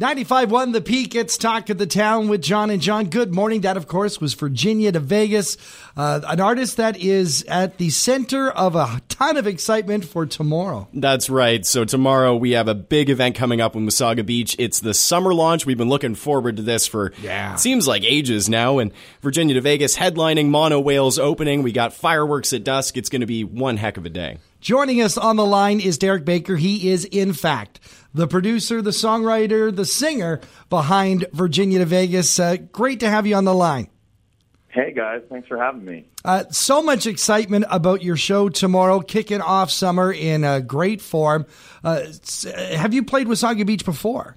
95.1 The Peak. It's Talk of the Town with John and John. Good morning. That, of course, was Virginia to Vegas, uh, an artist that is at the center of a ton of excitement for tomorrow. That's right. So, tomorrow we have a big event coming up in Wasaga Beach. It's the summer launch. We've been looking forward to this for, Yeah. it seems like ages now. And Virginia to Vegas headlining Monowhales opening. We got fireworks at dusk. It's going to be one heck of a day. Joining us on the line is Derek Baker. He is, in fact, the producer, the songwriter, the singer behind Virginia to Vegas. Uh, great to have you on the line. Hey guys, thanks for having me. Uh, so much excitement about your show tomorrow, kicking off summer in a great form. Uh, have you played Wasaga Beach before?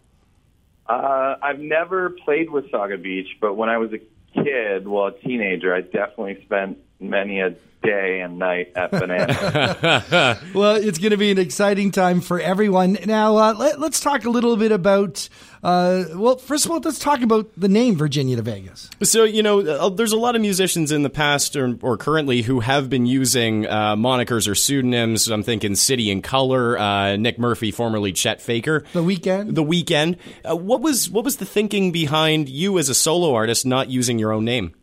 Uh, I've never played Wasaga Beach, but when I was a kid, well, a teenager, I definitely spent many a day and night at Banana. Well, it's going to be an exciting time for everyone. Now, uh, let, us talk a little bit about. Uh, well, first of all, let's talk about the name Virginia to Vegas. So, you know, uh, there's a lot of musicians in the past or, or currently who have been using uh, monikers or pseudonyms. I'm thinking City and Colour, uh, Nick Murphy, formerly Chet Faker. The Weeknd. The Weeknd. Uh, what was what was the thinking behind you as a solo artist not using your own name?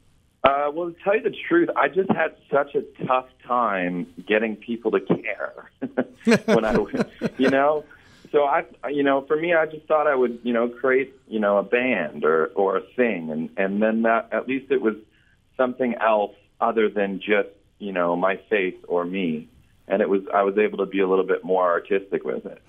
Uh, well, to tell you the truth, I just had such a tough time getting people to care when I, was- you know. So I, you know, for me, I just thought I would, you know, create, you know, a band or or a thing, and and then that at least it was something else other than just, you know, my face or me, and it was I was able to be a little bit more artistic with it.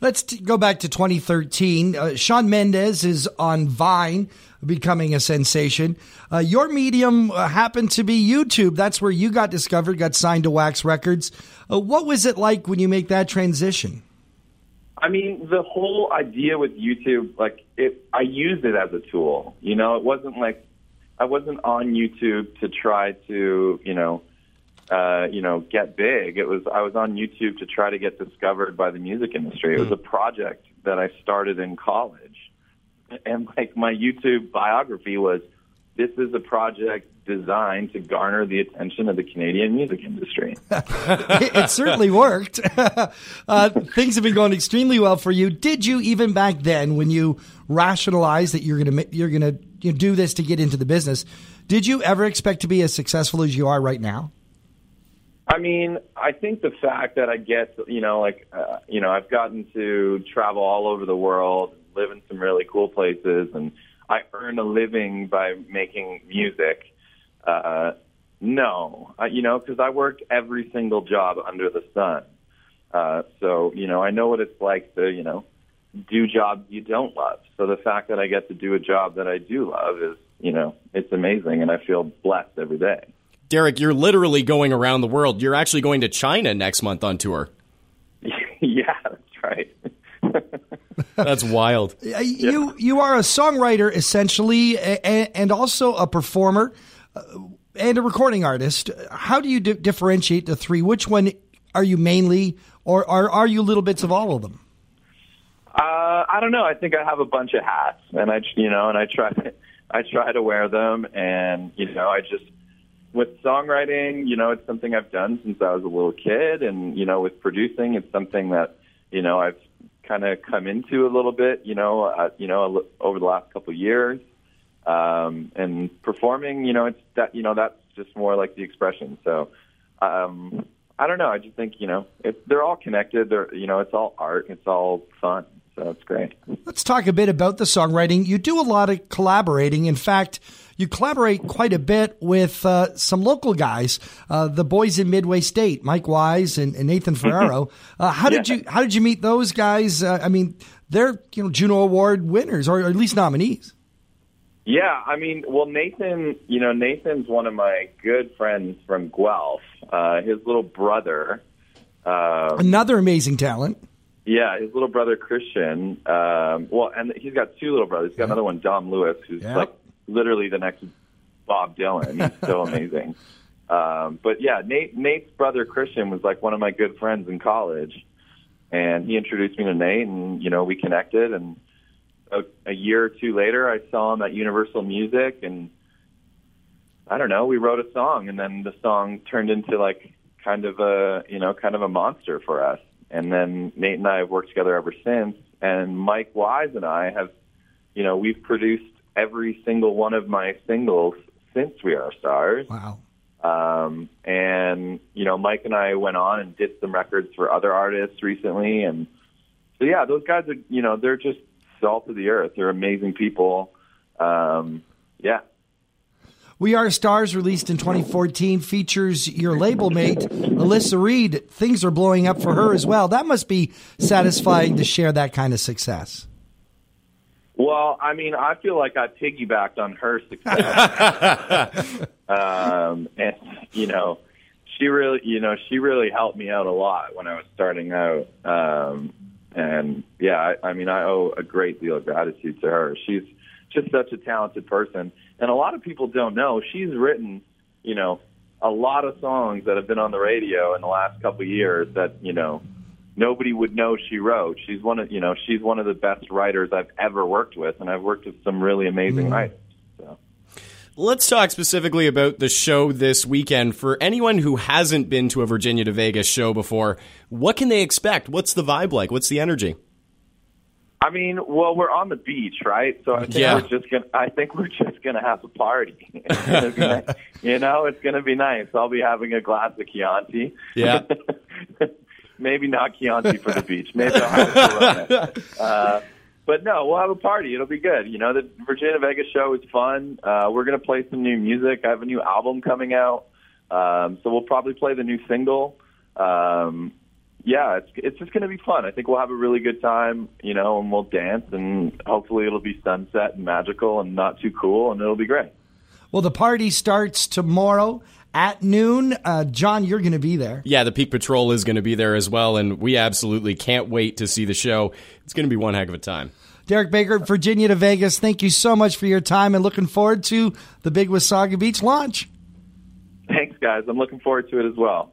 Let's t- go back to 2013. Uh, Shawn Mendes is on Vine, becoming a sensation. Uh, your medium uh, happened to be YouTube. That's where you got discovered, got signed to Wax Records. Uh, what was it like when you make that transition? I mean, the whole idea with YouTube, like it, I used it as a tool. You know, it wasn't like I wasn't on YouTube to try to, you know, uh, you know, get big. It was I was on YouTube to try to get discovered by the music industry. It was a project that I started in college, and like my YouTube biography was, this is a project designed to garner the attention of the Canadian music industry. it, it certainly worked. uh, things have been going extremely well for you. Did you even back then, when you rationalized that you're going to you're going to you know, do this to get into the business, did you ever expect to be as successful as you are right now? I mean, I think the fact that I get, you know, like, uh, you know, I've gotten to travel all over the world, live in some really cool places, and I earn a living by making music. Uh, no, uh, you know, because I worked every single job under the sun. Uh, so, you know, I know what it's like to, you know, do jobs you don't love. So the fact that I get to do a job that I do love is, you know, it's amazing, and I feel blessed every day. Derek, you're literally going around the world. You're actually going to China next month on tour. yeah, that's right. That's wild. Uh, You you are a songwriter essentially, a, a- and also a performer uh, and a recording artist. How do you di- differentiate the three? Which one are you mainly, or are are you little bits of all of them? Uh, I don't know. I think I have a bunch of hats, and I, you know, and I try, I try to wear them, and you know, I just with songwriting, you know, it's something I've done since I was a little kid, and you know, with producing, it's something that you know I've kind of come into a little bit, you know, uh, you know, over the last couple of years, um, and performing, you know, it's that, you know, that's just more like the expression. So, um, I don't know. I just think you know, it's they're all connected. They're you know, it's all art. It's all fun. So it's great. Let's talk a bit about the songwriting. You do a lot of collaborating. In fact, you collaborate quite a bit with uh, some local guys, uh, the boys in Midway State, Mike Wise and, and Nathan Ferraro. Uh, how did Yeah. you How did you meet those guys? Uh, I mean, they're you know Juno Award winners, or at least nominees. Yeah, I mean, well, Nathan, you know, Nathan's one of my good friends from Guelph. Uh, his little brother, uh, Another amazing talent. yeah, his little brother Christian. Um, well, and he's got two little brothers. He's got another one, Dom Lewis, who's Yeah. like literally the next Bob Dylan. He's so amazing. Um, but yeah, Nate, Nate's brother Christian was like one of my good friends in college, and he introduced me to Nate, and you know, we connected. And a, a year or two later, I saw him at Universal Music, and I don't know, we wrote a song, and then the song turned into like kind of a you know kind of a monster for us. And then Nate and I have worked together ever since, and Mike Wise and I have, you know, we've produced every single one of my singles since We Are Stars. Wow. Um, and you know, Mike and I went on and did some records for other artists recently, and so yeah, those guys are you know they're just salt of the earth. They're amazing people. Um, yeah. We Are Stars, released in 2014, features your label mate, Alyssa Reid. Things are blowing up for her as well. That must be satisfying to share that kind of success. Well, I mean, I feel like I piggybacked on her success. um, and, you know, she really, you know, she really helped me out a lot when I was starting out. Um, and yeah, I, I mean, I owe a great deal of gratitude to her. She's just such a talented person. And a lot of people don't know she's written, you know, a lot of songs that have been on the radio in the last couple of years that, you know, nobody would know she wrote. She's one of, you know, she's one of the best writers I've ever worked with and I've worked with some really amazing mm. writers. So. Let's talk specifically about the show this weekend. For anyone who hasn't been to a Virginia to Vegas show before, what can they expect? What's the vibe like? What's the energy? I mean, well, we're on the beach, right? So I think yeah. we're just gonna. I think we're just gonna have a party. you know, it's gonna be nice. I'll be having a glass of Chianti. Yeah. Maybe not Chianti for the beach. Maybe I'll have. Uh, but no, we'll have a party. It'll be good. You know, the Virginia Vegas show is fun. Uh, we're gonna play some new music. I have a new album coming out, um, so we'll probably play the new single. Um, yeah, it's it's just going to be fun. I think we'll have a really good time, you know, and we'll dance, and hopefully it'll be sunset and magical and not too cool, and it'll be great. Well, the party starts tomorrow at noon. Uh, John, you're going to be there. Yeah, the Peak Patrol is going to be there as well, and we absolutely can't wait to see the show. It's going to be one heck of a time. Derek Baker, Virginia to Vegas, thank you so much for your time and looking forward to the big Wasaga Beach launch. Thanks, guys. I'm looking forward to it as well.